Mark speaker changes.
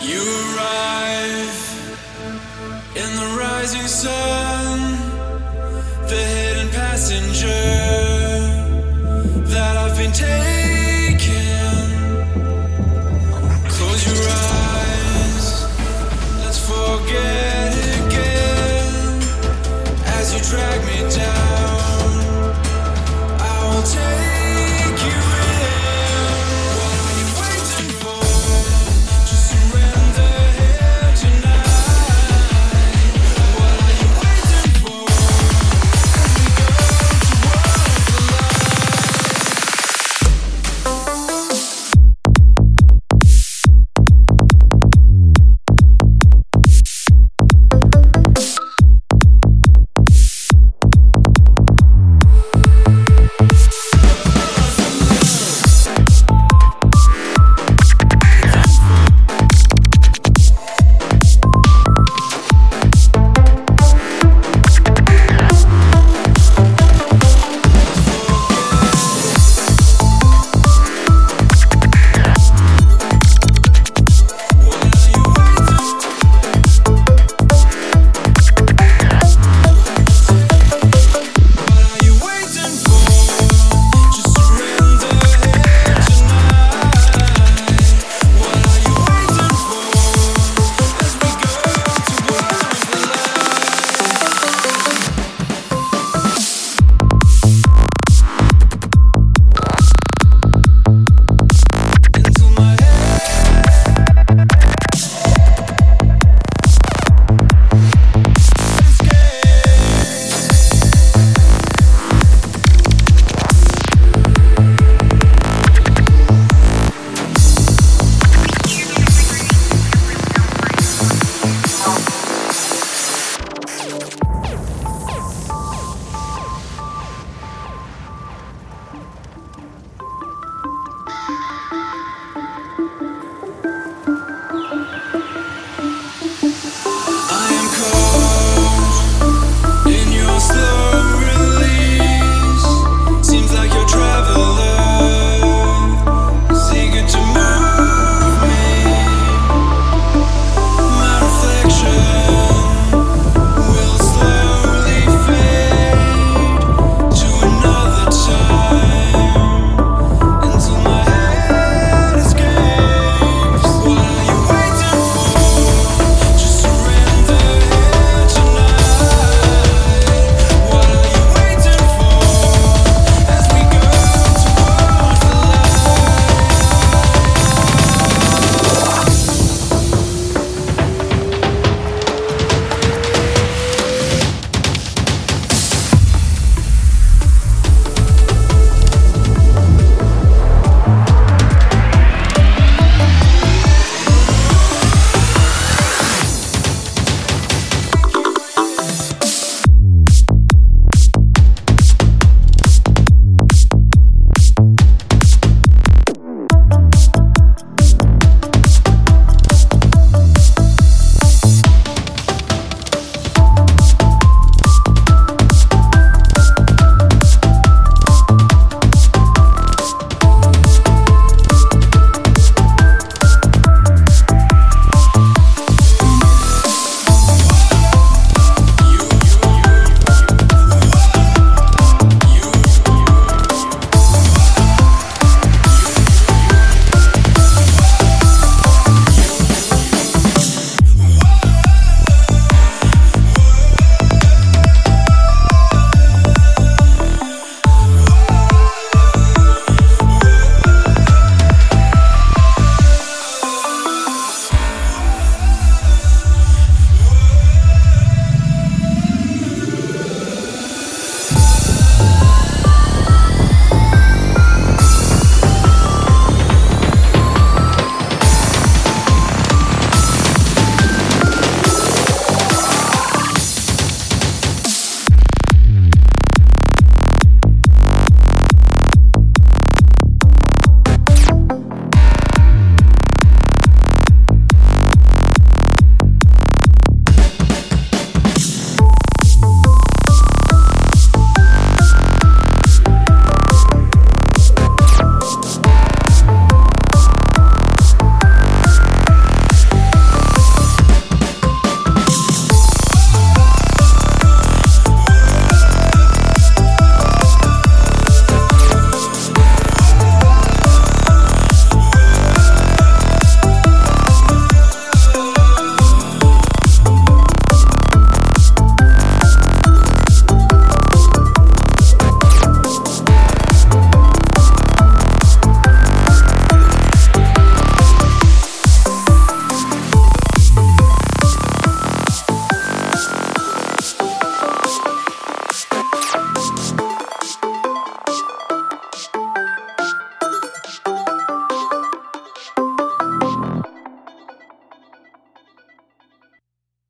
Speaker 1: You arrive in the rising sun, the hidden passenger that I've been taking. Close your eyes, let's forget again as you drag me down. I will take.